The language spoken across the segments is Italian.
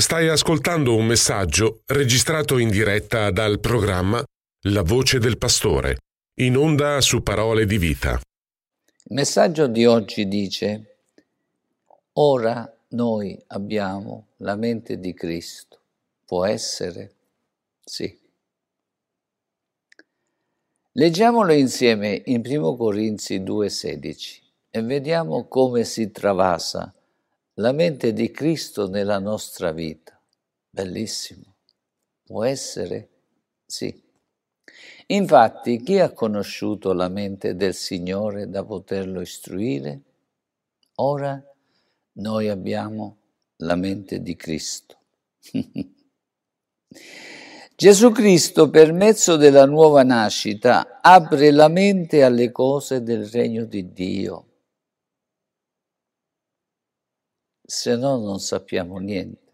Stai ascoltando un messaggio registrato in diretta dal programma La voce del pastore, in onda su Parole di Vita. Il messaggio di oggi dice, ora noi abbiamo la mente di Cristo. Può essere? Sì. Leggiamolo insieme in 1 Corinzi 2,16 e vediamo come si travasa la mente di Cristo nella nostra vita. Bellissimo. Può essere? Sì. Infatti, chi ha conosciuto la mente del Signore da poterlo istruire? Ora noi abbiamo la mente di Cristo. Gesù Cristo, per mezzo della nuova nascita, apre la mente alle cose del regno di Dio. Se no non sappiamo niente.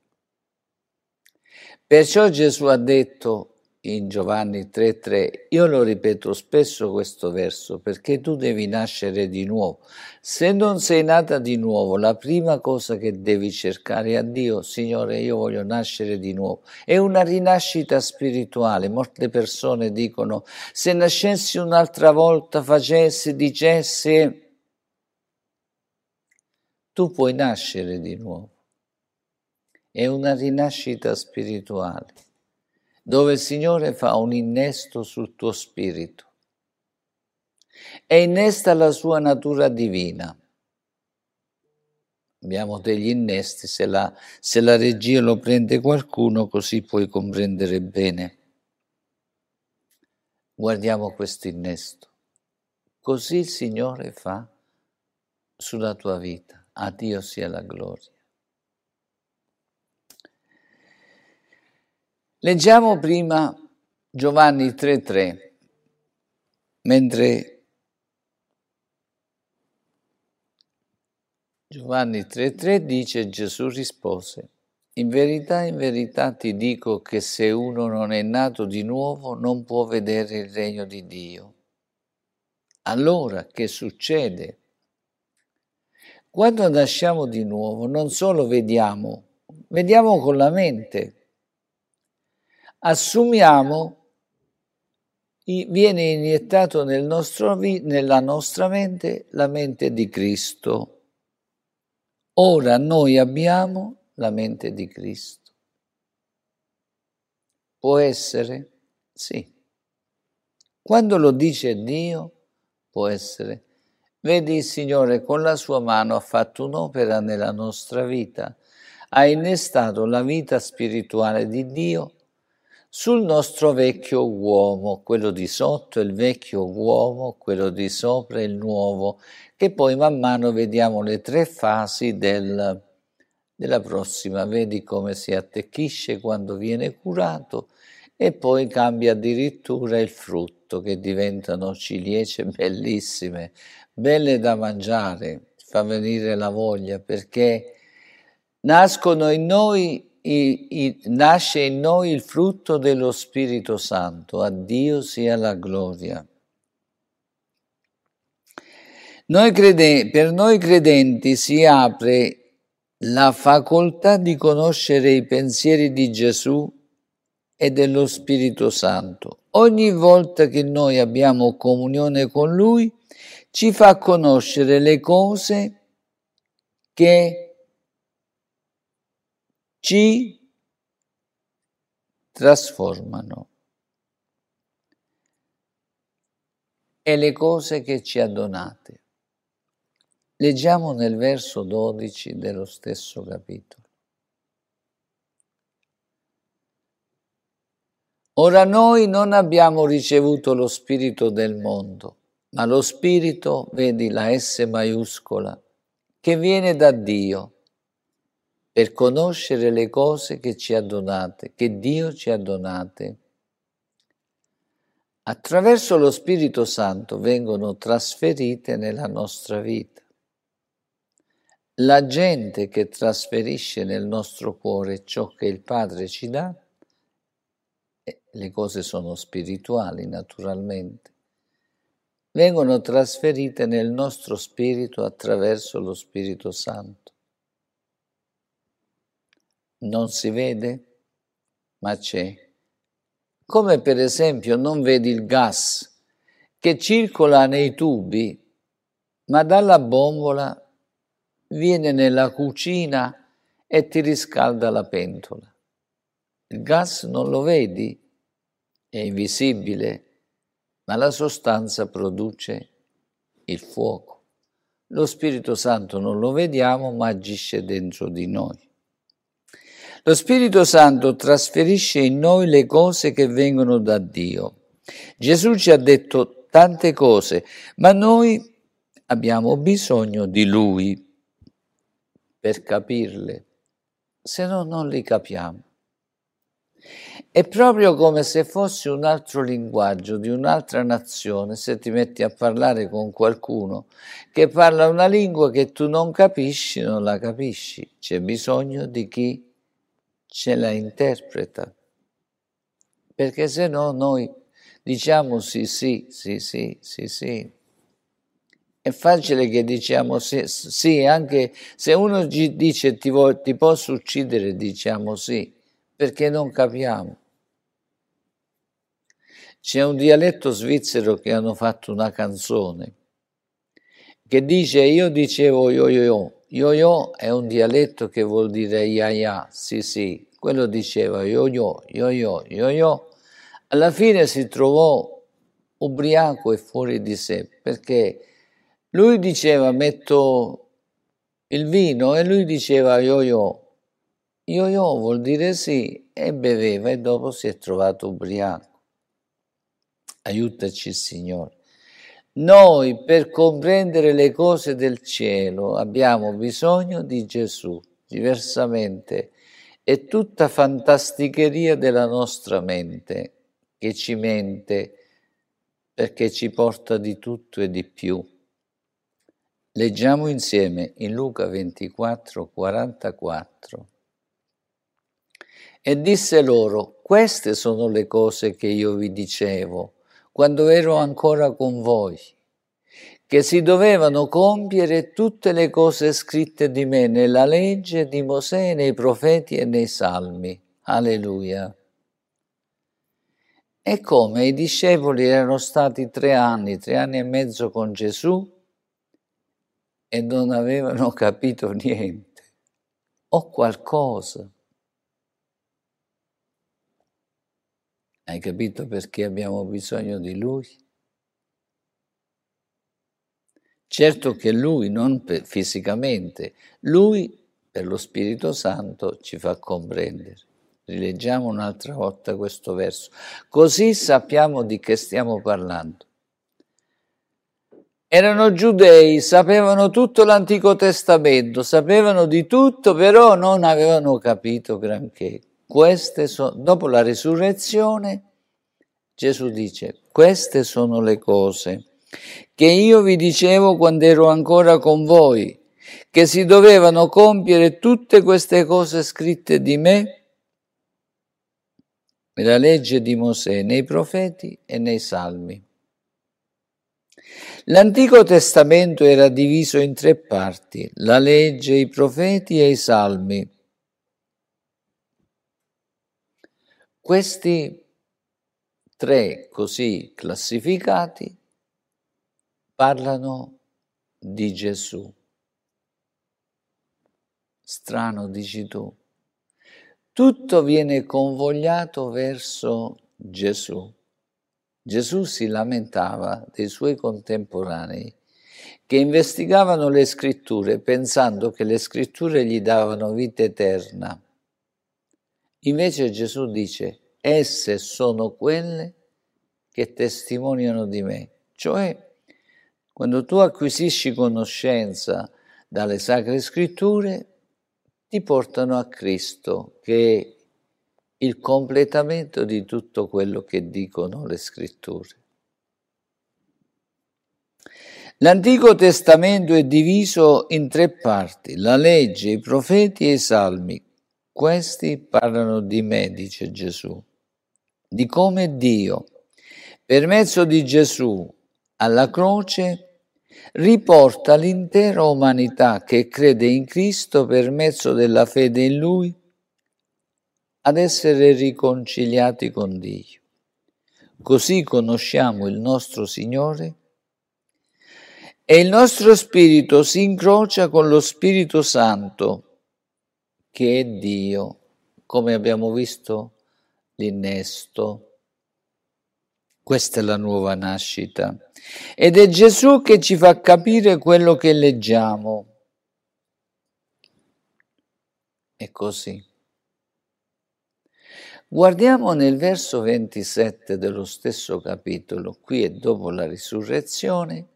Perciò Gesù ha detto in Giovanni 3:3, io lo ripeto spesso questo verso, perché tu devi nascere di nuovo. Se non sei nata di nuovo, la prima cosa che devi cercare a Dio, Signore, io voglio nascere di nuovo. È una rinascita spirituale. Molte persone dicono, se nascessi un'altra volta, facessi, dicessi, tu puoi nascere di nuovo. È una rinascita spirituale dove il Signore fa un innesto sul tuo spirito e innesta la sua natura divina. Abbiamo degli innesti, se la, se la regia lo prende qualcuno così puoi comprendere bene. Guardiamo questo innesto. Così il Signore fa sulla tua vita. A Dio sia la gloria. Leggiamo prima Giovanni 3:3, mentre Giovanni 3:3 dice Gesù rispose, in verità, in verità ti dico che se uno non è nato di nuovo non può vedere il regno di Dio. Allora che succede? Quando nasciamo di nuovo non solo vediamo, vediamo con la mente, assumiamo, viene iniettato nel nostro, nella nostra mente la mente di Cristo. Ora noi abbiamo la mente di Cristo. Può essere? Sì. Quando lo dice Dio, può essere. Vedi, il Signore con la sua mano ha fatto un'opera nella nostra vita, ha innestato la vita spirituale di Dio sul nostro vecchio uomo, quello di sotto il vecchio uomo, quello di sopra il nuovo, che poi man mano vediamo le tre fasi del, della prossima, vedi come si attecchisce quando viene curato e poi cambia addirittura il frutto che diventano ciliegie bellissime, belle da mangiare, fa venire la voglia perché nascono in noi i, i, nasce in noi il frutto dello Spirito Santo, a Dio sia la gloria. Noi crede, per noi credenti si apre la facoltà di conoscere i pensieri di Gesù e dello Spirito Santo. Ogni volta che noi abbiamo comunione con Lui, ci fa conoscere le cose che ci trasformano. E le cose che ci ha donate. Leggiamo nel verso 12 dello stesso capitolo. Ora noi non abbiamo ricevuto lo spirito del mondo, ma lo spirito, vedi la S maiuscola, che viene da Dio per conoscere le cose che ci ha donate, che Dio ci ha donate. Attraverso lo Spirito Santo vengono trasferite nella nostra vita. La gente che trasferisce nel nostro cuore ciò che il Padre ci dà, le cose sono spirituali naturalmente, vengono trasferite nel nostro spirito attraverso lo Spirito Santo. Non si vede, ma c'è. Come per esempio non vedi il gas che circola nei tubi, ma dalla bombola viene nella cucina e ti riscalda la pentola. Il gas non lo vedi, è invisibile, ma la sostanza produce il fuoco. Lo Spirito Santo non lo vediamo, ma agisce dentro di noi. Lo Spirito Santo trasferisce in noi le cose che vengono da Dio. Gesù ci ha detto tante cose, ma noi abbiamo bisogno di Lui per capirle, se no non li capiamo. È proprio come se fosse un altro linguaggio di un'altra nazione, se ti metti a parlare con qualcuno che parla una lingua che tu non capisci, non la capisci. C'è bisogno di chi ce la interpreta. Perché se no noi diciamo sì, sì, sì, sì, sì, sì. È facile che diciamo sì, sì anche se uno dice ti, ti posso uccidere, diciamo sì perché non capiamo. C'è un dialetto svizzero che hanno fatto una canzone che dice io dicevo yo yo yo, yo yo è un dialetto che vuol dire ya ya, sì sì, quello diceva yo yo, yo yo, yo yo, alla fine si trovò ubriaco e fuori di sé perché lui diceva metto il vino e lui diceva yo yo, Yo-yo vuol dire sì e beveva e dopo si è trovato ubriaco. Aiutaci Signore. Noi per comprendere le cose del cielo abbiamo bisogno di Gesù, diversamente è tutta fantasticheria della nostra mente che ci mente perché ci porta di tutto e di più. Leggiamo insieme in Luca 24, 44 e disse loro, queste sono le cose che io vi dicevo quando ero ancora con voi, che si dovevano compiere tutte le cose scritte di me nella legge di Mosè, nei profeti e nei salmi. Alleluia. E come i discepoli erano stati tre anni, tre anni e mezzo con Gesù e non avevano capito niente o qualcosa. Hai capito perché abbiamo bisogno di Lui? Certo che Lui non fisicamente, Lui per lo Spirito Santo ci fa comprendere. Rileggiamo un'altra volta questo verso. Così sappiamo di che stiamo parlando. Erano giudei, sapevano tutto l'Antico Testamento, sapevano di tutto, però non avevano capito granché. Queste sono, dopo la risurrezione, Gesù dice, queste sono le cose che io vi dicevo quando ero ancora con voi, che si dovevano compiere tutte queste cose scritte di me nella legge di Mosè, nei profeti e nei salmi. L'Antico Testamento era diviso in tre parti, la legge, i profeti e i salmi. Questi tre così classificati parlano di Gesù. Strano, dici tu. tutto viene convogliato verso Gesù. Gesù si lamentava dei suoi contemporanei che investigavano le scritture pensando che le scritture gli davano vita eterna. Invece Gesù dice, esse sono quelle che testimoniano di me. Cioè, quando tu acquisisci conoscenza dalle sacre scritture, ti portano a Cristo, che è il completamento di tutto quello che dicono le scritture. L'Antico Testamento è diviso in tre parti, la legge, i profeti e i salmi. Questi parlano di me, dice Gesù, di come Dio, per mezzo di Gesù, alla croce, riporta l'intera umanità che crede in Cristo per mezzo della fede in Lui ad essere riconciliati con Dio. Così conosciamo il nostro Signore e il nostro spirito si incrocia con lo Spirito Santo, che è Dio, come abbiamo visto l'innesto. Questa è la nuova nascita. Ed è Gesù che ci fa capire quello che leggiamo. È così. Guardiamo nel verso 27 dello stesso capitolo, qui è dopo la risurrezione,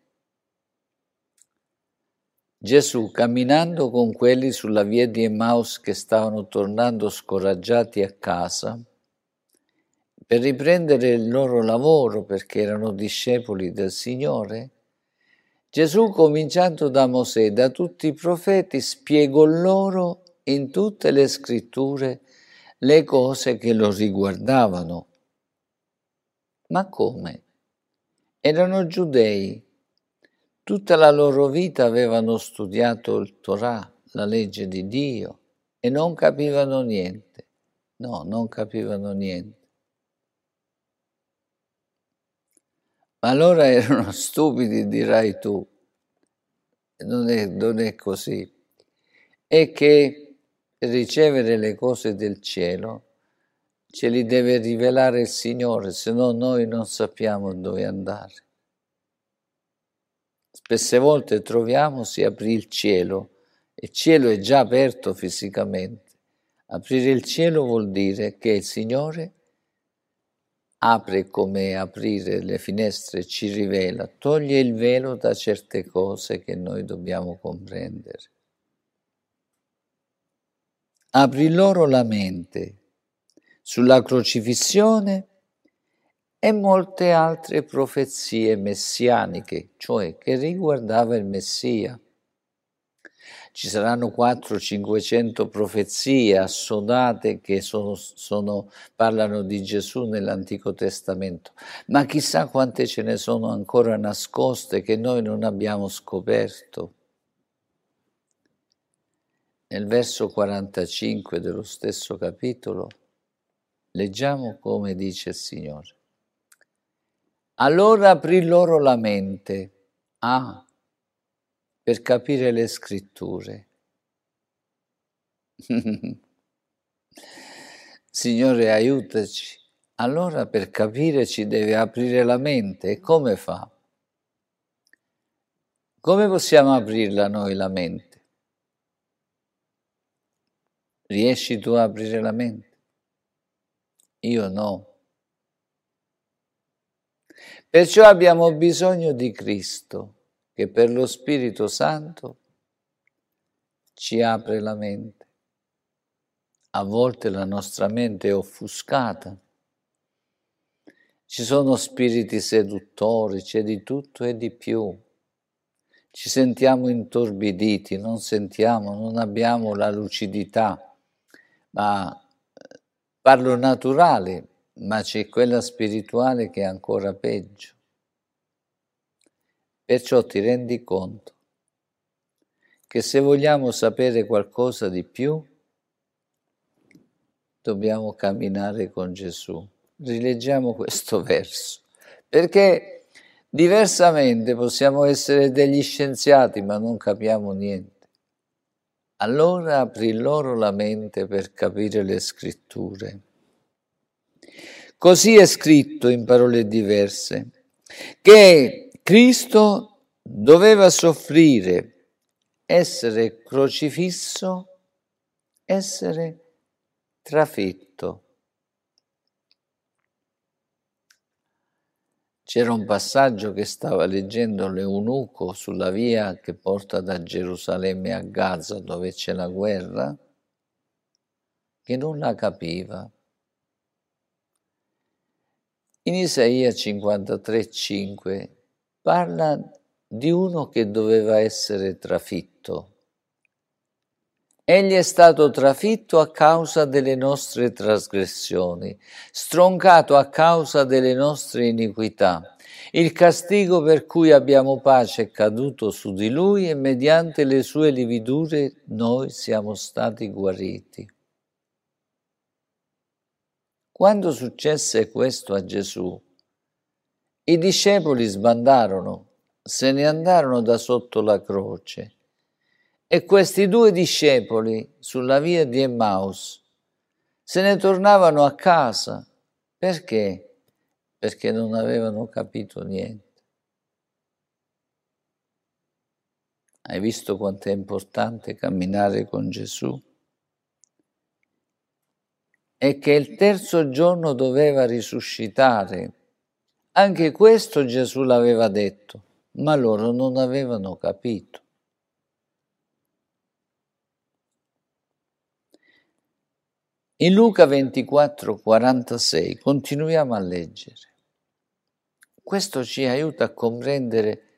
Gesù, camminando con quelli sulla via di Emmaus che stavano tornando scoraggiati a casa, per riprendere il loro lavoro perché erano discepoli del Signore, Gesù, cominciando da Mosè e da tutti i profeti, spiegò loro in tutte le scritture le cose che lo riguardavano. Ma come? Erano giudei Tutta la loro vita avevano studiato il Torah, la legge di Dio, e non capivano niente. No, non capivano niente. Ma allora erano stupidi, dirai tu. Non è, non è così. È che ricevere le cose del cielo ce li deve rivelare il Signore, se no noi non sappiamo dove andare. Spesse volte troviamo si aprì il cielo e il cielo è già aperto fisicamente. Aprire il cielo vuol dire che il Signore apre come aprire le finestre, ci rivela, toglie il velo da certe cose che noi dobbiamo comprendere. Apri loro la mente sulla crocifissione e molte altre profezie messianiche, cioè che riguardava il Messia. Ci saranno 400-500 profezie assodate che sono, sono, parlano di Gesù nell'Antico Testamento, ma chissà quante ce ne sono ancora nascoste che noi non abbiamo scoperto. Nel verso 45 dello stesso capitolo leggiamo come dice il Signore. Allora aprì loro la mente, ah, per capire le scritture. Signore, aiutaci. Allora per capire ci deve aprire la mente. E come fa? Come possiamo aprirla noi la mente? Riesci tu a aprire la mente? Io no. Perciò abbiamo bisogno di Cristo che per lo Spirito Santo ci apre la mente. A volte la nostra mente è offuscata. Ci sono spiriti seduttori, c'è di tutto e di più. Ci sentiamo intorbiditi, non sentiamo, non abbiamo la lucidità, ma eh, parlo naturale, ma c'è quella spirituale che è ancora peggio. Perciò ti rendi conto che se vogliamo sapere qualcosa di più, dobbiamo camminare con Gesù. Rileggiamo questo verso, perché diversamente possiamo essere degli scienziati, ma non capiamo niente. Allora aprì loro la mente per capire le scritture. Così è scritto in parole diverse che Cristo doveva soffrire, essere crocifisso, essere trafitto. C'era un passaggio che stava leggendo l'eunuco sulla via che porta da Gerusalemme a Gaza dove c'è la guerra, che non la capiva. In Isaia 53,5 parla di uno che doveva essere trafitto. Egli è stato trafitto a causa delle nostre trasgressioni, stroncato a causa delle nostre iniquità. Il castigo per cui abbiamo pace è caduto su di lui e mediante le sue lividure noi siamo stati guariti. Quando successe questo a Gesù, i discepoli sbandarono, se ne andarono da sotto la croce e questi due discepoli sulla via di Emmaus se ne tornavano a casa. Perché? Perché non avevano capito niente. Hai visto quanto è importante camminare con Gesù? E che il terzo giorno doveva risuscitare. Anche questo Gesù l'aveva detto, ma loro non avevano capito. In Luca 24, 46 continuiamo a leggere. Questo ci aiuta a comprendere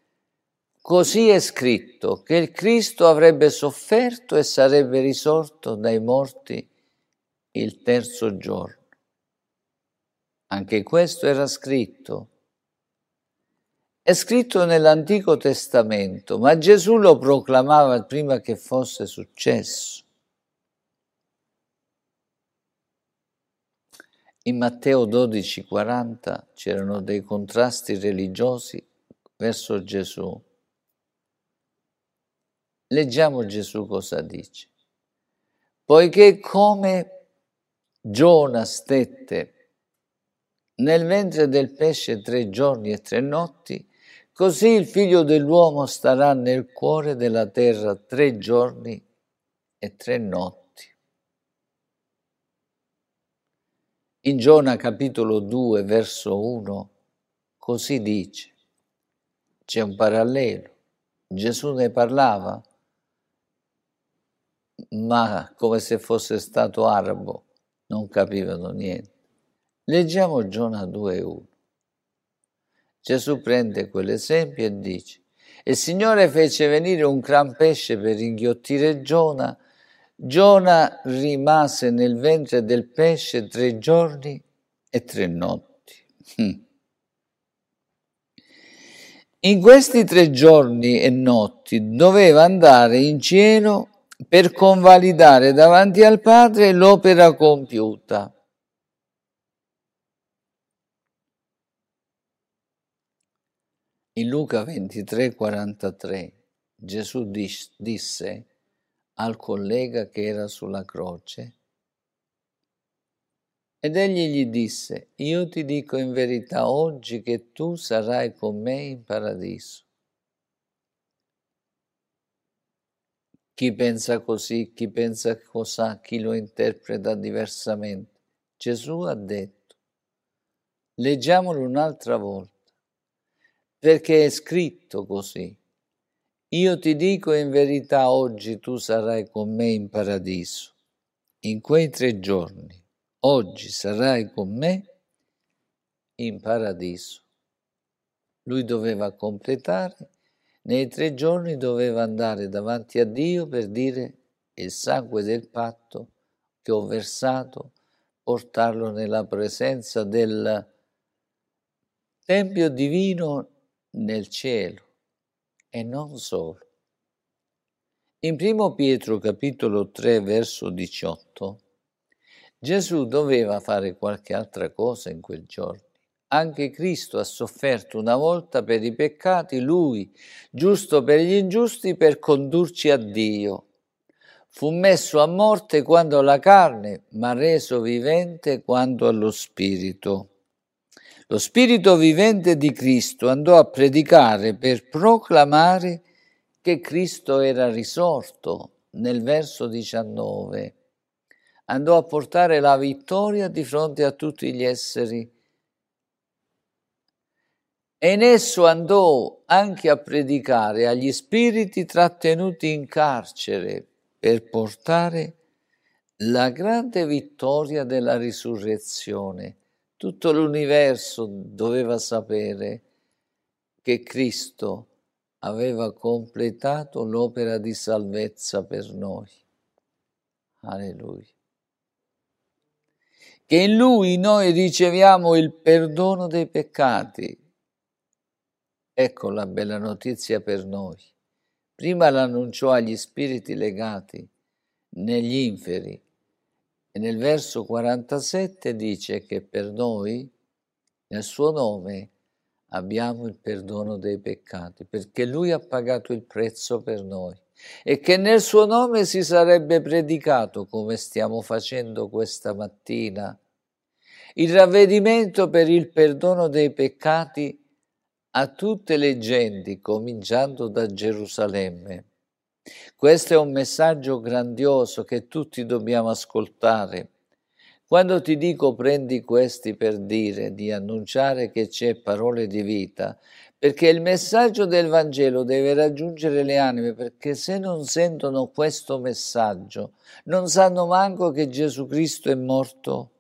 Così è scritto che il Cristo avrebbe sofferto e sarebbe risorto dai morti il terzo giorno. Anche questo era scritto. È scritto nell'Antico Testamento, ma Gesù lo proclamava prima che fosse successo. In Matteo 12:40 c'erano dei contrasti religiosi verso Gesù. Leggiamo Gesù cosa dice. Poiché come Giona stette nel ventre del pesce tre giorni e tre notti, così il figlio dell'uomo starà nel cuore della terra tre giorni e tre notti. In Giona capitolo 2 verso 1 così dice, c'è un parallelo, Gesù ne parlava, ma come se fosse stato arabo non capivano niente. Leggiamo Giona 2.1. Gesù prende quell'esempio e dice, il Signore fece venire un gran pesce per inghiottire Giona. Giona rimase nel ventre del pesce tre giorni e tre notti. In questi tre giorni e notti doveva andare in cielo per convalidare davanti al Padre l'opera compiuta. In Luca 23, 43 Gesù disse al collega che era sulla croce, ed egli gli disse, io ti dico in verità oggi che tu sarai con me in paradiso. Chi pensa così, chi pensa cos'ha, chi lo interpreta diversamente. Gesù ha detto, leggiamolo un'altra volta, perché è scritto così. Io ti dico in verità oggi tu sarai con me in paradiso. In quei tre giorni, oggi sarai con me in paradiso. Lui doveva completare nei tre giorni doveva andare davanti a Dio per dire il sangue del patto che ho versato, portarlo nella presenza del Tempio divino nel cielo e non solo. In primo Pietro capitolo 3 verso 18 Gesù doveva fare qualche altra cosa in quel giorno anche Cristo ha sofferto una volta per i peccati, lui, giusto per gli ingiusti, per condurci a Dio. fu messo a morte quando alla carne, ma reso vivente quando allo spirito. Lo spirito vivente di Cristo andò a predicare per proclamare che Cristo era risorto nel verso 19. Andò a portare la vittoria di fronte a tutti gli esseri e in esso andò anche a predicare agli spiriti trattenuti in carcere per portare la grande vittoria della risurrezione. Tutto l'universo doveva sapere che Cristo aveva completato l'opera di salvezza per noi. Alleluia. Che in Lui noi riceviamo il perdono dei peccati Ecco la bella notizia per noi. Prima l'annunciò agli spiriti legati negli inferi e nel verso 47 dice che per noi, nel suo nome, abbiamo il perdono dei peccati, perché lui ha pagato il prezzo per noi e che nel suo nome si sarebbe predicato, come stiamo facendo questa mattina, il ravvedimento per il perdono dei peccati a tutte le genti, cominciando da Gerusalemme. Questo è un messaggio grandioso che tutti dobbiamo ascoltare. Quando ti dico prendi questi per dire, di annunciare che c'è parole di vita, perché il messaggio del Vangelo deve raggiungere le anime, perché se non sentono questo messaggio, non sanno manco che Gesù Cristo è morto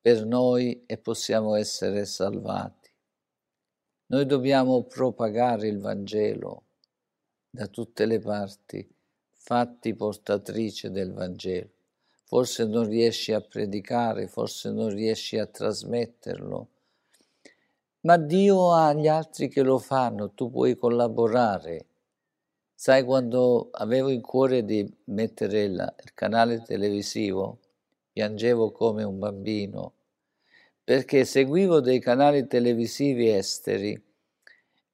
per noi e possiamo essere salvati. Noi dobbiamo propagare il Vangelo da tutte le parti, fatti portatrice del Vangelo. Forse non riesci a predicare, forse non riesci a trasmetterlo, ma Dio ha gli altri che lo fanno, tu puoi collaborare. Sai quando avevo in cuore di mettere il, canale televisivo, piangevo come un bambino perché seguivo dei canali televisivi esteri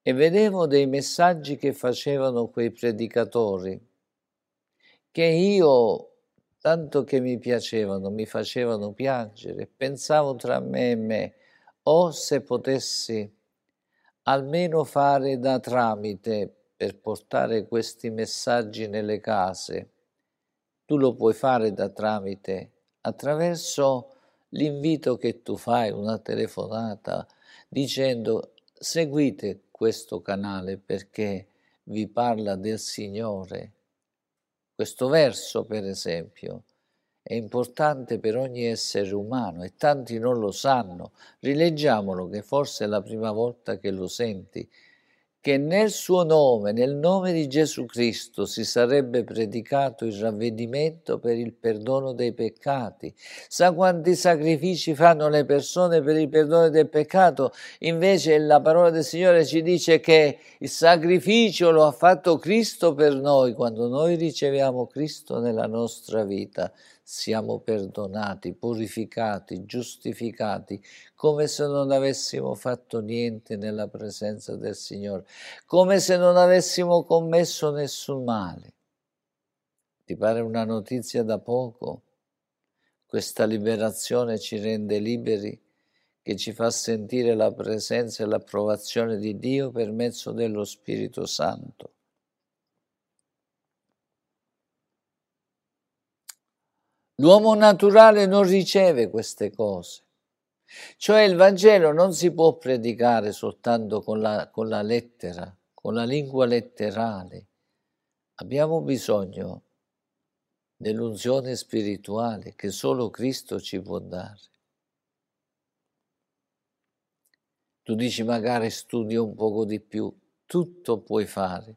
e vedevo dei messaggi che facevano quei predicatori, che io, tanto che mi piacevano, mi facevano piangere, pensavo tra me e me, o oh, se potessi almeno fare da tramite per portare questi messaggi nelle case. Tu lo puoi fare da tramite attraverso l'invito che tu fai, una telefonata, dicendo seguite questo canale perché vi parla del Signore. Questo verso, per esempio, è importante per ogni essere umano e tanti non lo sanno. Rileggiamolo che forse è la prima volta che lo senti che nel suo nome, nel nome di Gesù Cristo, si sarebbe predicato il ravvedimento per il perdono dei peccati. Sa quanti sacrifici fanno le persone per il perdono del peccato? Invece la parola del Signore ci dice che il sacrificio lo ha fatto Cristo per noi. Quando noi riceviamo Cristo nella nostra vita, siamo perdonati, purificati, giustificati, come se non avessimo fatto niente nella presenza del Signore, come se non avessimo commesso nessun male. Ti pare una notizia da poco? Questa liberazione ci rende liberi, che ci fa sentire la presenza e l'approvazione di Dio per mezzo dello Spirito Santo. L'uomo naturale non riceve queste cose. Cioè il Vangelo non si può predicare soltanto con la, con la lettera, con la lingua letterale. Abbiamo bisogno dell'unzione spirituale che solo Cristo ci può dare. Tu dici magari studi un poco di più, tutto puoi fare,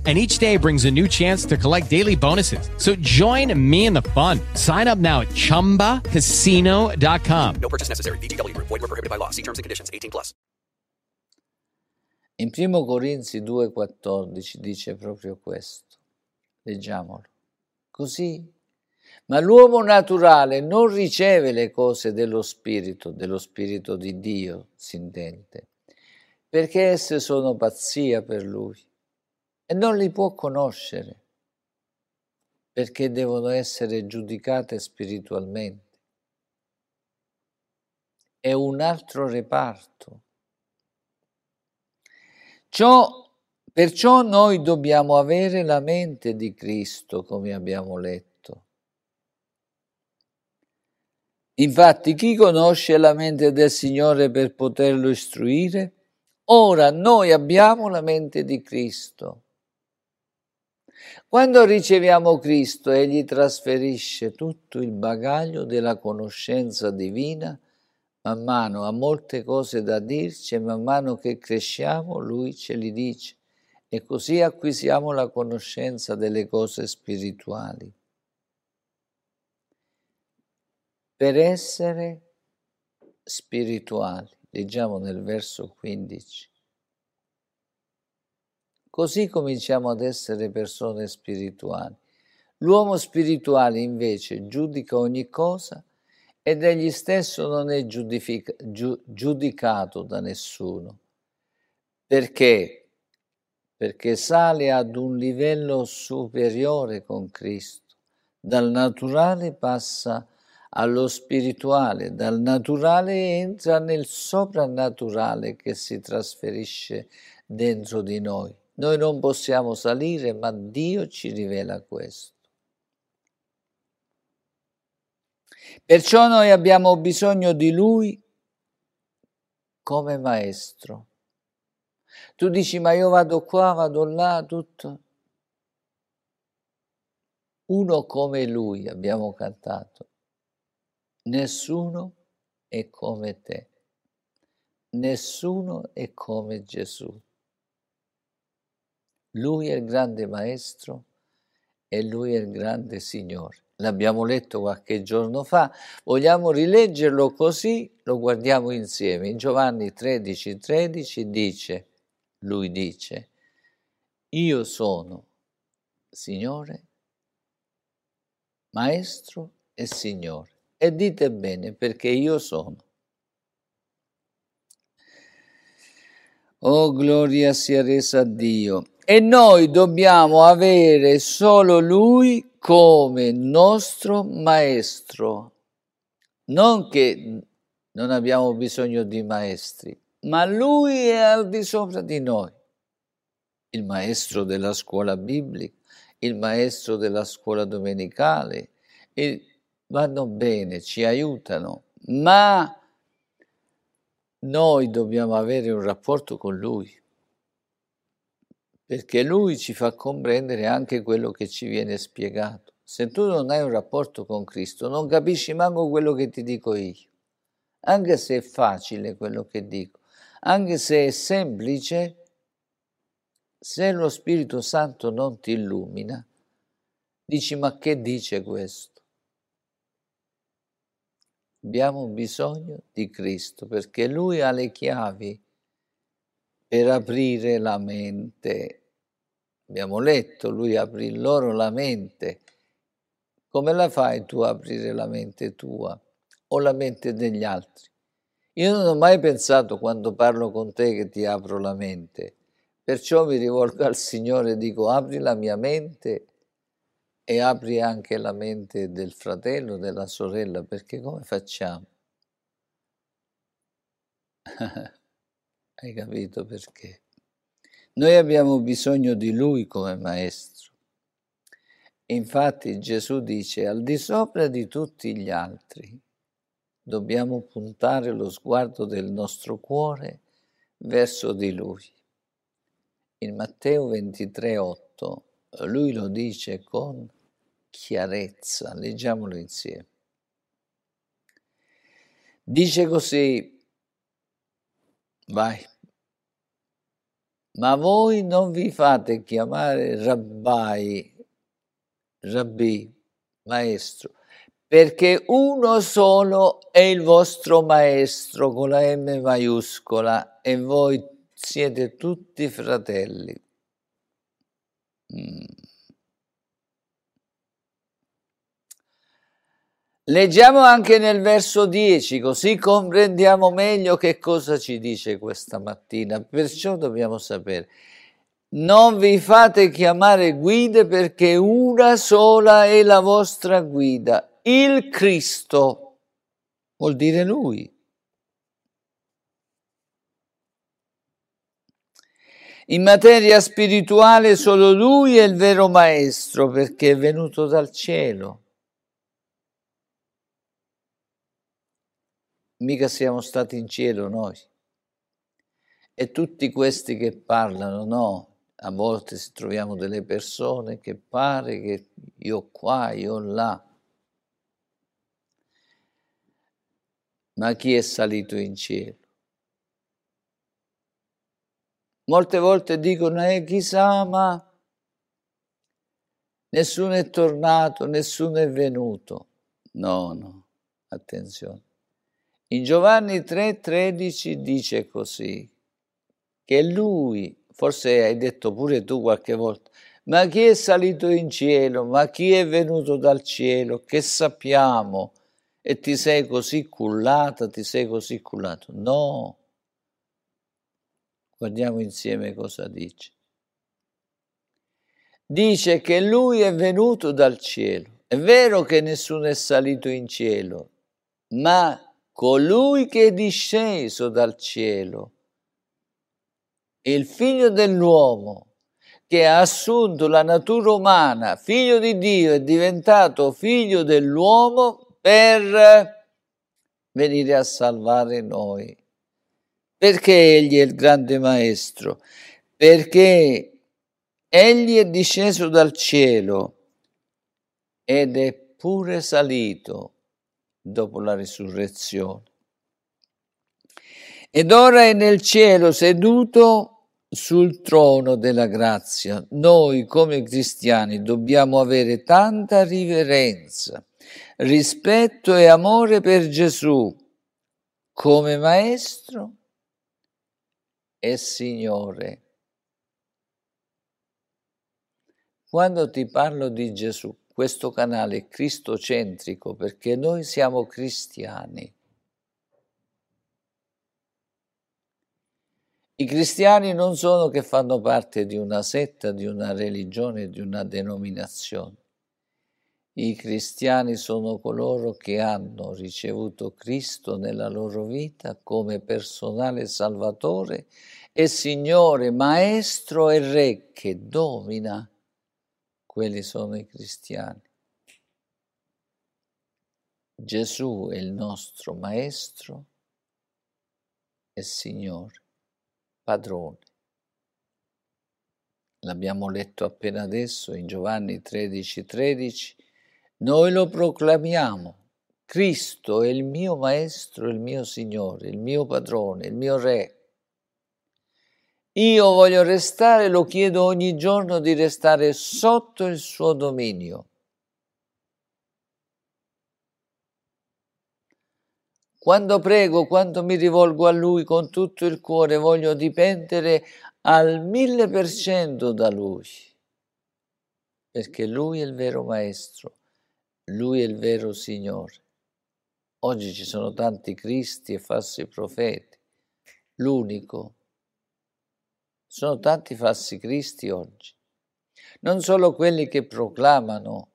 and each day brings a new chance to collect daily bonuses. So join me in the fun. Sign up now at ChumbaCasino.com. No purchase necessary. VGW Group. Void were prohibited by law. See terms and conditions. 18 plus. In 1 Corinzi 2,14 dice proprio questo. Leggiamolo. Così. Ma l'uomo naturale non riceve le cose dello Spirito, dello Spirito di Dio, si intende, perché esse sono pazzia per lui e non li può conoscere perché devono essere giudicate spiritualmente. È un altro reparto. Ciò, perciò noi dobbiamo avere la mente di Cristo, come abbiamo letto. Infatti, chi conosce la mente del Signore per poterlo istruire? Ora noi abbiamo la mente di Cristo. Quando riceviamo Cristo, Egli trasferisce tutto il bagaglio della conoscenza divina, man mano ha molte cose da dirci e man mano che cresciamo Lui ce li dice e così acquisiamo la conoscenza delle cose spirituali. Per essere spirituali, leggiamo nel verso 15, Così cominciamo ad essere persone spirituali. L'uomo spirituale invece giudica ogni cosa ed egli stesso non è giudific- giu- giudicato da nessuno. Perché? Perché sale ad un livello superiore con Cristo. Dal naturale passa allo spirituale, dal naturale entra nel soprannaturale che si trasferisce dentro di noi. Noi non possiamo salire, ma Dio ci rivela questo. Perciò noi abbiamo bisogno di Lui come maestro. Tu dici, ma io vado qua, vado là, tutto. Uno come Lui abbiamo cantato. Nessuno è come te. Nessuno è come Gesù. Lui è il grande maestro e lui è il grande Signore. L'abbiamo letto qualche giorno fa, vogliamo rileggerlo così, lo guardiamo insieme. In Giovanni 13, 13 dice, lui dice, io sono Signore, Maestro e Signore. E dite bene perché io sono. Oh, gloria sia resa a Dio e noi dobbiamo avere solo Lui come nostro maestro. Non che non abbiamo bisogno di maestri, ma Lui è al di sopra di noi. Il maestro della scuola biblica, il maestro della scuola domenicale, il, vanno bene, ci aiutano, ma noi dobbiamo avere un rapporto con Lui perché lui ci fa comprendere anche quello che ci viene spiegato. Se tu non hai un rapporto con Cristo, non capisci manco quello che ti dico io, anche se è facile quello che dico, anche se è semplice, se lo Spirito Santo non ti illumina, dici ma che dice questo? Abbiamo bisogno di Cristo perché Lui ha le chiavi per aprire la mente Abbiamo letto, lui aprì loro la mente. Come la fai tu a aprire la mente tua o la mente degli altri? Io non ho mai pensato quando parlo con te che ti apro la mente, perciò mi rivolgo al Signore e dico apri la mia mente e apri anche la mente del fratello, della sorella, perché come facciamo? Hai capito perché? Noi abbiamo bisogno di Lui come Maestro. Infatti Gesù dice al di sopra di tutti gli altri dobbiamo puntare lo sguardo del nostro cuore verso di Lui. In Matteo 23, 8, lui lo dice con chiarezza, leggiamolo insieme. Dice così, vai, ma voi non vi fate chiamare rabbai, rabbi, maestro, perché uno solo è il vostro maestro con la M maiuscola e voi siete tutti fratelli. Mm. Leggiamo anche nel verso 10, così comprendiamo meglio che cosa ci dice questa mattina. Perciò dobbiamo sapere, non vi fate chiamare guide perché una sola è la vostra guida il Cristo, vuol dire Lui. In materia spirituale solo Lui è il vero Maestro perché è venuto dal cielo. Mica siamo stati in cielo noi. E tutti questi che parlano, no, a volte troviamo delle persone che pare che io qua, io là. ma chi è salito in cielo? Molte volte dicono, eh, chissà, ma nessuno è tornato, nessuno è venuto. No, no, attenzione. In Giovanni 3:13 dice così, che lui, forse hai detto pure tu qualche volta, ma chi è salito in cielo? Ma chi è venuto dal cielo? Che sappiamo? e ti sei così cullata, ti sei così cullato. No. Guardiamo insieme cosa dice. Dice che lui è venuto dal cielo. È vero che nessuno è salito in cielo, ma colui che è disceso dal cielo, il figlio dell'uomo, che ha assunto la natura umana, figlio di Dio, è diventato figlio dell'uomo, per venire a salvare noi. Perché Egli è il grande Maestro? Perché Egli è disceso dal cielo ed è pure salito dopo la risurrezione. Ed ora è nel cielo seduto sul trono della grazia. Noi come cristiani dobbiamo avere tanta riverenza rispetto e amore per Gesù come Maestro e Signore. Quando ti parlo di Gesù, questo canale cristocentrico perché noi siamo cristiani. I cristiani non sono che fanno parte di una setta, di una religione, di una denominazione. I cristiani sono coloro che hanno ricevuto Cristo nella loro vita come personale Salvatore e Signore, Maestro e Re che domina. Quelli sono i cristiani. Gesù è il nostro Maestro e Signore, Padrone. L'abbiamo letto appena adesso in Giovanni 13, 13 noi lo proclamiamo. Cristo è il mio Maestro, il mio Signore, il mio Padrone, il mio Re. Io voglio restare, lo chiedo ogni giorno di restare sotto il suo dominio. Quando prego, quando mi rivolgo a Lui con tutto il cuore, voglio dipendere al mille per cento da Lui, perché Lui è il vero Maestro lui è il vero Signore. Oggi ci sono tanti Cristi e falsi profeti. L'unico. Sono tanti falsi Cristi oggi. Non solo quelli che proclamano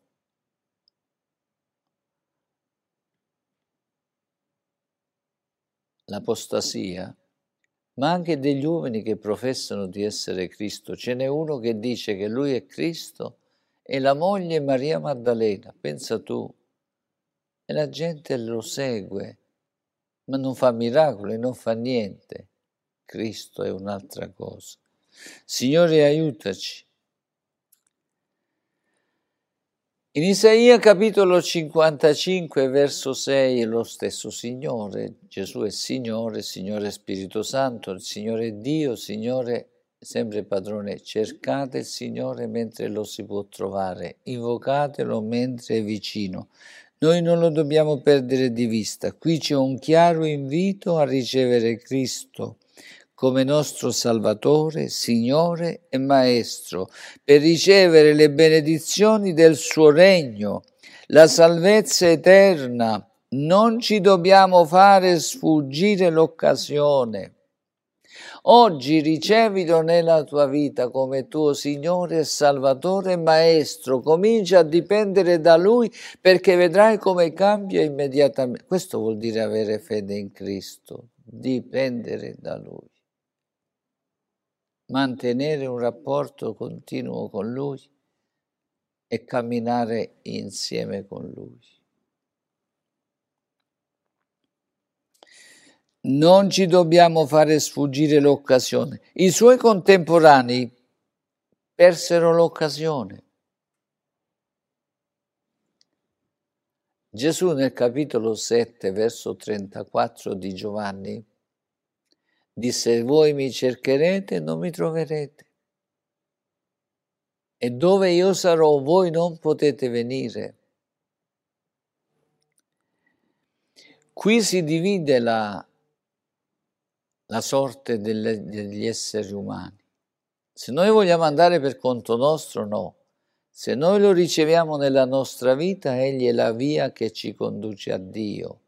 l'apostasia, ma anche degli uomini che professano di essere Cristo. Ce n'è uno che dice che lui è Cristo e la moglie Maria Maddalena, pensa tu, e la gente lo segue ma non fa miracoli, non fa niente. Cristo è un'altra cosa. Signore, aiutaci. In Isaia capitolo 55, verso 6, lo stesso Signore, Gesù è Signore, Signore Spirito Santo, Signore Dio, Signore sempre padrone, cercate il Signore mentre lo si può trovare, invocatelo mentre è vicino. Noi non lo dobbiamo perdere di vista. Qui c'è un chiaro invito a ricevere Cristo come nostro Salvatore, Signore e Maestro, per ricevere le benedizioni del suo regno, la salvezza eterna. Non ci dobbiamo fare sfuggire l'occasione. Oggi ricevilo nella tua vita come tuo Signore Salvatore e Maestro. Comincia a dipendere da Lui perché vedrai come cambia immediatamente. Questo vuol dire avere fede in Cristo, dipendere da Lui mantenere un rapporto continuo con Lui e camminare insieme con Lui. Non ci dobbiamo fare sfuggire l'occasione. I suoi contemporanei persero l'occasione. Gesù nel capitolo 7, verso 34 di Giovanni, disse voi mi cercherete non mi troverete. E dove io sarò voi non potete venire. Qui si divide la, la sorte delle, degli esseri umani. Se noi vogliamo andare per conto nostro, no. Se noi lo riceviamo nella nostra vita, Egli è la via che ci conduce a Dio.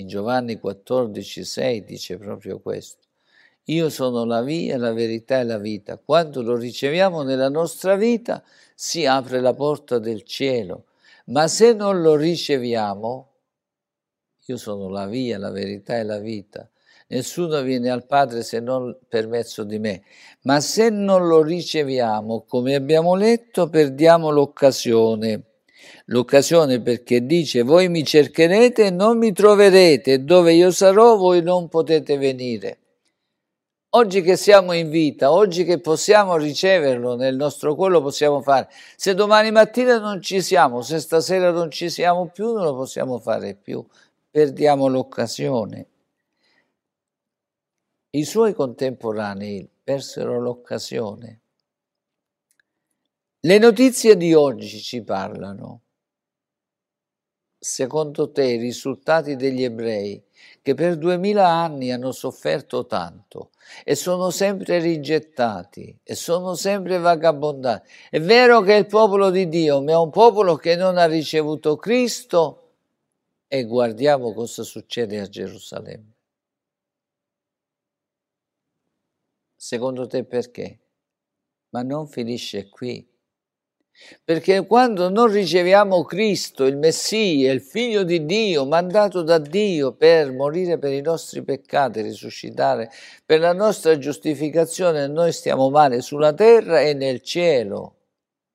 In Giovanni 14, 6 dice proprio questo. Io sono la via, la verità e la vita. Quando lo riceviamo nella nostra vita si apre la porta del cielo, ma se non lo riceviamo, io sono la via, la verità e la vita. Nessuno viene al Padre se non per mezzo di me. Ma se non lo riceviamo, come abbiamo letto, perdiamo l'occasione l'occasione perché dice voi mi cercherete e non mi troverete, dove io sarò voi non potete venire. Oggi che siamo in vita, oggi che possiamo riceverlo nel nostro cuore, lo possiamo fare. Se domani mattina non ci siamo, se stasera non ci siamo più, non lo possiamo fare più. Perdiamo l'occasione. I suoi contemporanei persero l'occasione. Le notizie di oggi ci parlano secondo te i risultati degli ebrei che per duemila anni hanno sofferto tanto e sono sempre rigettati e sono sempre vagabondati. È vero che il popolo di Dio, ma è un popolo che non ha ricevuto Cristo e guardiamo cosa succede a Gerusalemme. Secondo te perché? Ma non finisce qui. Perché quando non riceviamo Cristo, il Messia, il Figlio di Dio, mandato da Dio per morire per i nostri peccati, risuscitare per la nostra giustificazione, noi stiamo male sulla terra e nel cielo,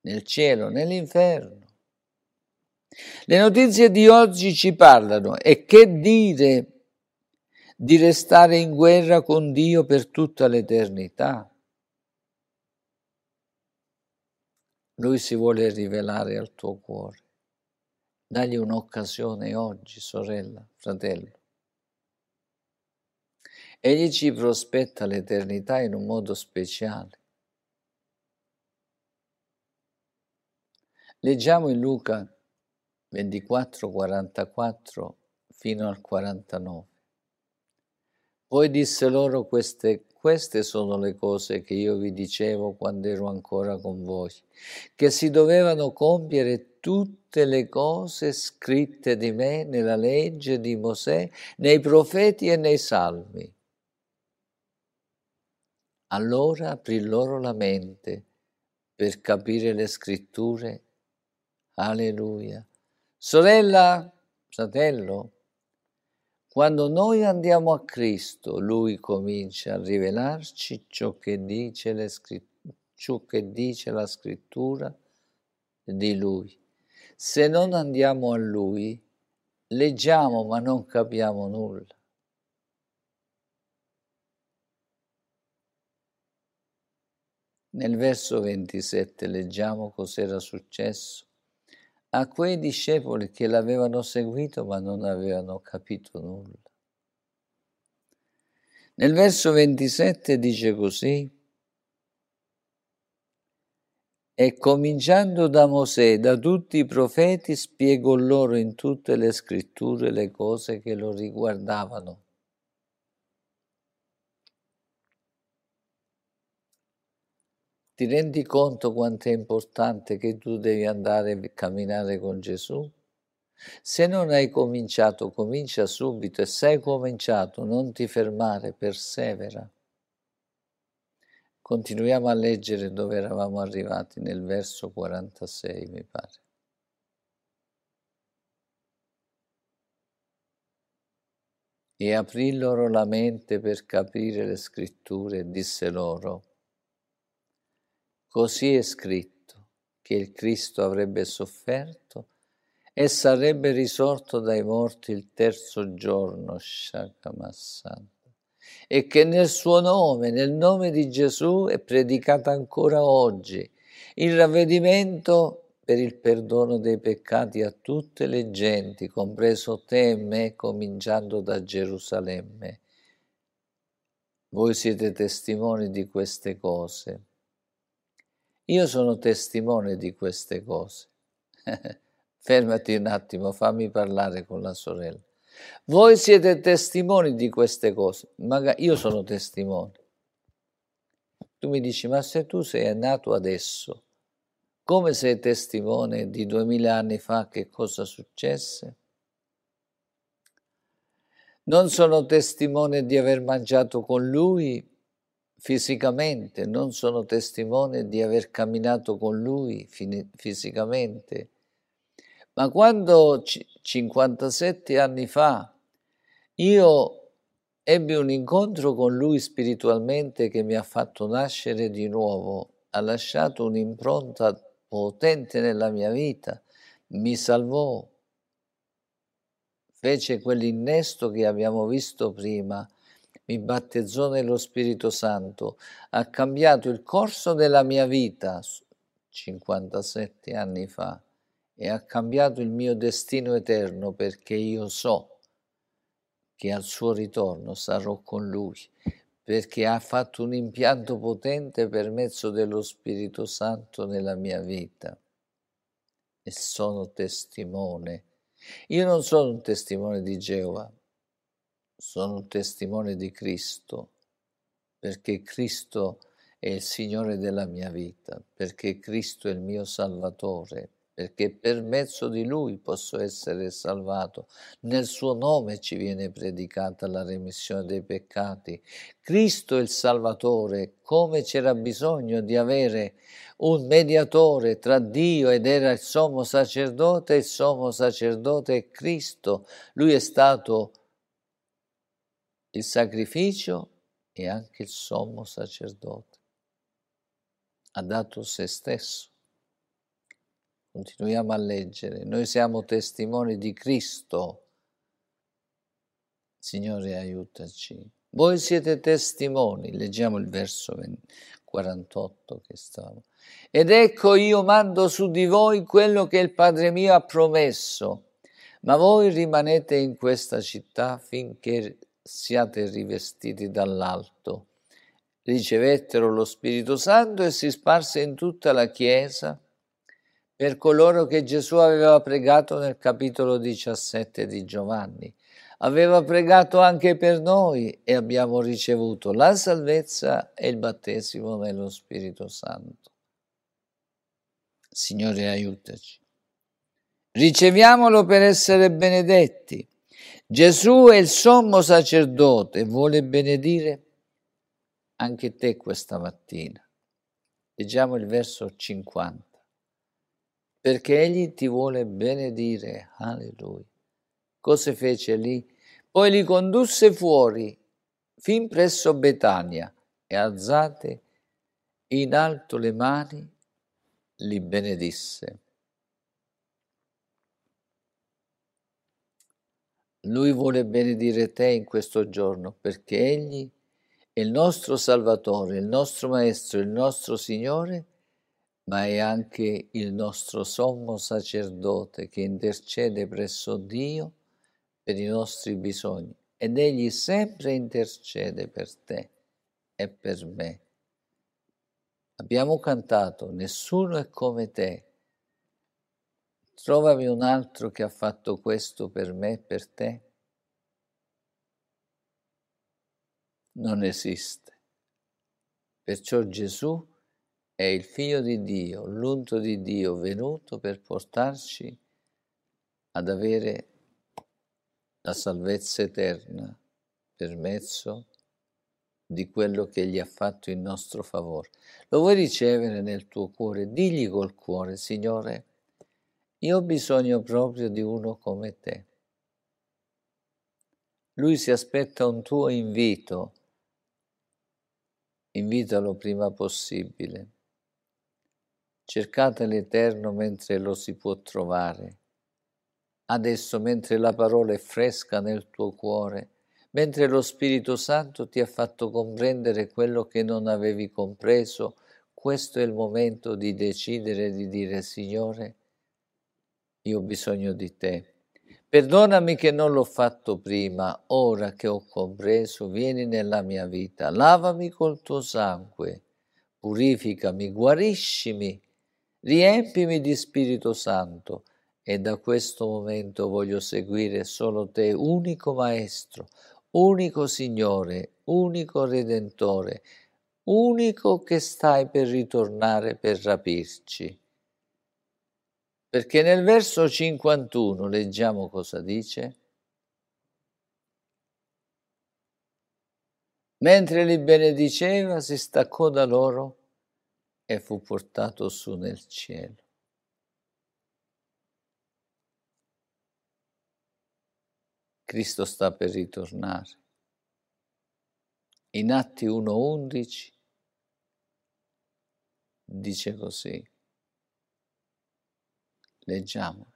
nel cielo, nell'inferno. Le notizie di oggi ci parlano e che dire di restare in guerra con Dio per tutta l'eternità? Lui si vuole rivelare al tuo cuore. Dagli un'occasione oggi, sorella, fratello. Egli ci prospetta l'eternità in un modo speciale. Leggiamo in Luca 24, 44 fino al 49. Poi disse loro queste queste sono le cose che io vi dicevo quando ero ancora con voi, che si dovevano compiere tutte le cose scritte di me nella legge di Mosè, nei profeti e nei salmi. Allora aprì loro la mente per capire le scritture. Alleluia. Sorella, fratello, quando noi andiamo a Cristo, Lui comincia a rivelarci ciò che dice, le ciò che dice la scrittura di Lui. Se non andiamo a Lui, leggiamo ma non capiamo nulla. Nel verso 27 leggiamo cos'era successo a quei discepoli che l'avevano seguito ma non avevano capito nulla. Nel verso 27 dice così, e cominciando da Mosè, da tutti i profeti, spiegò loro in tutte le scritture le cose che lo riguardavano. Ti rendi conto quanto è importante che tu devi andare a camminare con Gesù? Se non hai cominciato, comincia subito e se hai cominciato, non ti fermare, persevera. Continuiamo a leggere dove eravamo arrivati, nel verso 46 mi pare. E aprì loro la mente per capire le scritture e disse loro, così è scritto che il Cristo avrebbe sofferto e sarebbe risorto dai morti il terzo giorno, Shakamassanta e che nel suo nome, nel nome di Gesù, è predicata ancora oggi il ravvedimento per il perdono dei peccati a tutte le genti, compreso te e me, cominciando da Gerusalemme. Voi siete testimoni di queste cose. Io sono testimone di queste cose. Fermati un attimo, fammi parlare con la sorella. Voi siete testimoni di queste cose, magari io sono testimone. Tu mi dici, ma se tu sei nato adesso, come sei testimone di duemila anni fa che cosa successe? Non sono testimone di aver mangiato con lui fisicamente, non sono testimone di aver camminato con lui fisicamente, ma quando 57 anni fa io ebbi un incontro con lui spiritualmente che mi ha fatto nascere di nuovo, ha lasciato un'impronta potente nella mia vita, mi salvò, fece quell'innesto che abbiamo visto prima, mi battezzò nello Spirito Santo, ha cambiato il corso della mia vita 57 anni fa e ha cambiato il mio destino eterno perché io so che al suo ritorno sarò con lui, perché ha fatto un impianto potente per mezzo dello Spirito Santo nella mia vita. E sono testimone. Io non sono un testimone di Geova, sono un testimone di Cristo, perché Cristo è il Signore della mia vita, perché Cristo è il mio Salvatore, perché per mezzo di lui posso essere salvato. Nel suo nome ci viene predicata la remissione dei peccati. Cristo è il Salvatore, come c'era bisogno di avere un mediatore tra Dio ed era il sommo sacerdote, il sommo sacerdote è Cristo. Lui è stato il sacrificio e anche il sommo sacerdote. Ha dato se stesso Continuiamo a leggere. Noi siamo testimoni di Cristo. Signore, aiutaci. Voi siete testimoni. Leggiamo il verso 48 che stavo. Ed ecco io mando su di voi quello che il Padre mio ha promesso, ma voi rimanete in questa città finché siate rivestiti dall'alto. Ricevettero lo Spirito Santo e si sparse in tutta la Chiesa per coloro che Gesù aveva pregato nel capitolo 17 di Giovanni. Aveva pregato anche per noi e abbiamo ricevuto la salvezza e il battesimo nello Spirito Santo. Signore, aiutaci. Riceviamolo per essere benedetti. Gesù è il sommo sacerdote vuole benedire anche te questa mattina. Leggiamo il verso 50 perché egli ti vuole benedire. Alleluia. Cosa fece lì? Poi li condusse fuori fin presso Betania e alzate in alto le mani li benedisse. Lui vuole benedire te in questo giorno perché egli è il nostro Salvatore, il nostro Maestro, il nostro Signore, ma è anche il nostro sommo sacerdote che intercede presso Dio per i nostri bisogni ed egli sempre intercede per te e per me. Abbiamo cantato, nessuno è come te. Trovami un altro che ha fatto questo per me per te. Non esiste. Perciò Gesù è il Figlio di Dio, l'unto di Dio venuto per portarci ad avere la salvezza eterna per mezzo di quello che gli ha fatto in nostro favore. Lo vuoi ricevere nel tuo cuore? Digli col cuore, Signore, io ho bisogno proprio di uno come te. Lui si aspetta un tuo invito, invitalo prima possibile. Cercate l'Eterno mentre lo si può trovare. Adesso, mentre la parola è fresca nel tuo cuore, mentre lo Spirito Santo ti ha fatto comprendere quello che non avevi compreso, questo è il momento di decidere di dire Signore, io ho bisogno di te. Perdonami che non l'ho fatto prima, ora che ho compreso, vieni nella mia vita, lavami col tuo sangue, purificami, guariscimi, riempimi di Spirito Santo. E da questo momento voglio seguire solo te, unico Maestro, unico Signore, unico Redentore, unico che stai per ritornare per rapirci. Perché nel verso 51 leggiamo cosa dice. Mentre li benediceva si staccò da loro e fu portato su nel cielo. Cristo sta per ritornare. In Atti 1.11 dice così. Leggiamolo.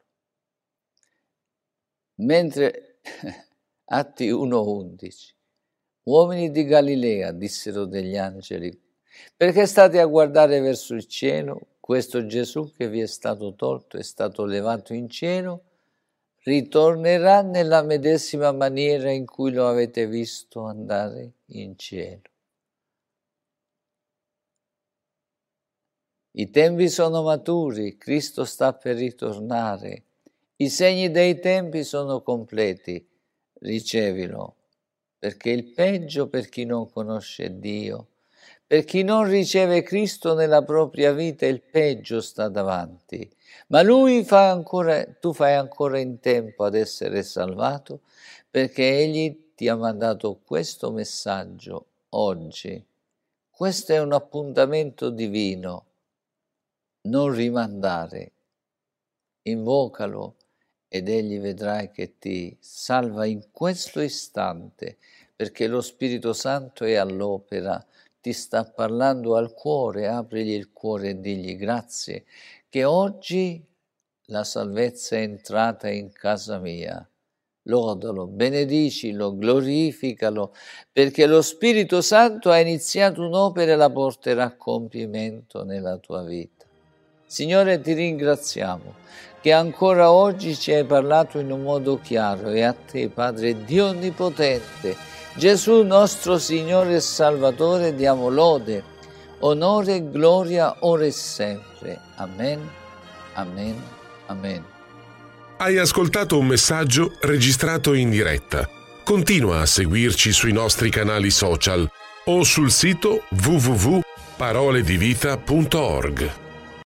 Mentre Atti 1.11 Uomini di Galilea, dissero degli angeli, perché state a guardare verso il cielo? Questo Gesù che vi è stato tolto è stato levato in cielo ritornerà nella medesima maniera in cui lo avete visto andare in cielo. I tempi sono maturi, Cristo sta per ritornare, i segni dei tempi sono completi, ricevilo, perché il peggio per chi non conosce Dio, per chi non riceve Cristo nella propria vita, il peggio sta davanti ma lui fa ancora, tu fai ancora in tempo ad essere salvato perché egli ti ha mandato questo messaggio oggi. Questo è un appuntamento divino. Non rimandare. Invocalo ed egli vedrai che ti salva in questo istante perché lo Spirito Santo è all'opera ti sta parlando al cuore, aprigli il cuore e digli grazie che oggi la salvezza è entrata in casa mia. Lodalo, benedicilo, glorificalo, perché lo Spirito Santo ha iniziato un'opera e la porterà a compimento nella tua vita. Signore, ti ringraziamo che ancora oggi ci hai parlato in un modo chiaro e a te, Padre Dio Onnipotente, Gesù nostro Signore e Salvatore, diamo lode, onore e gloria ora e sempre. Amen, amen, amen. Hai ascoltato un messaggio registrato in diretta. Continua a seguirci sui nostri canali social o sul sito www.paroledivita.org.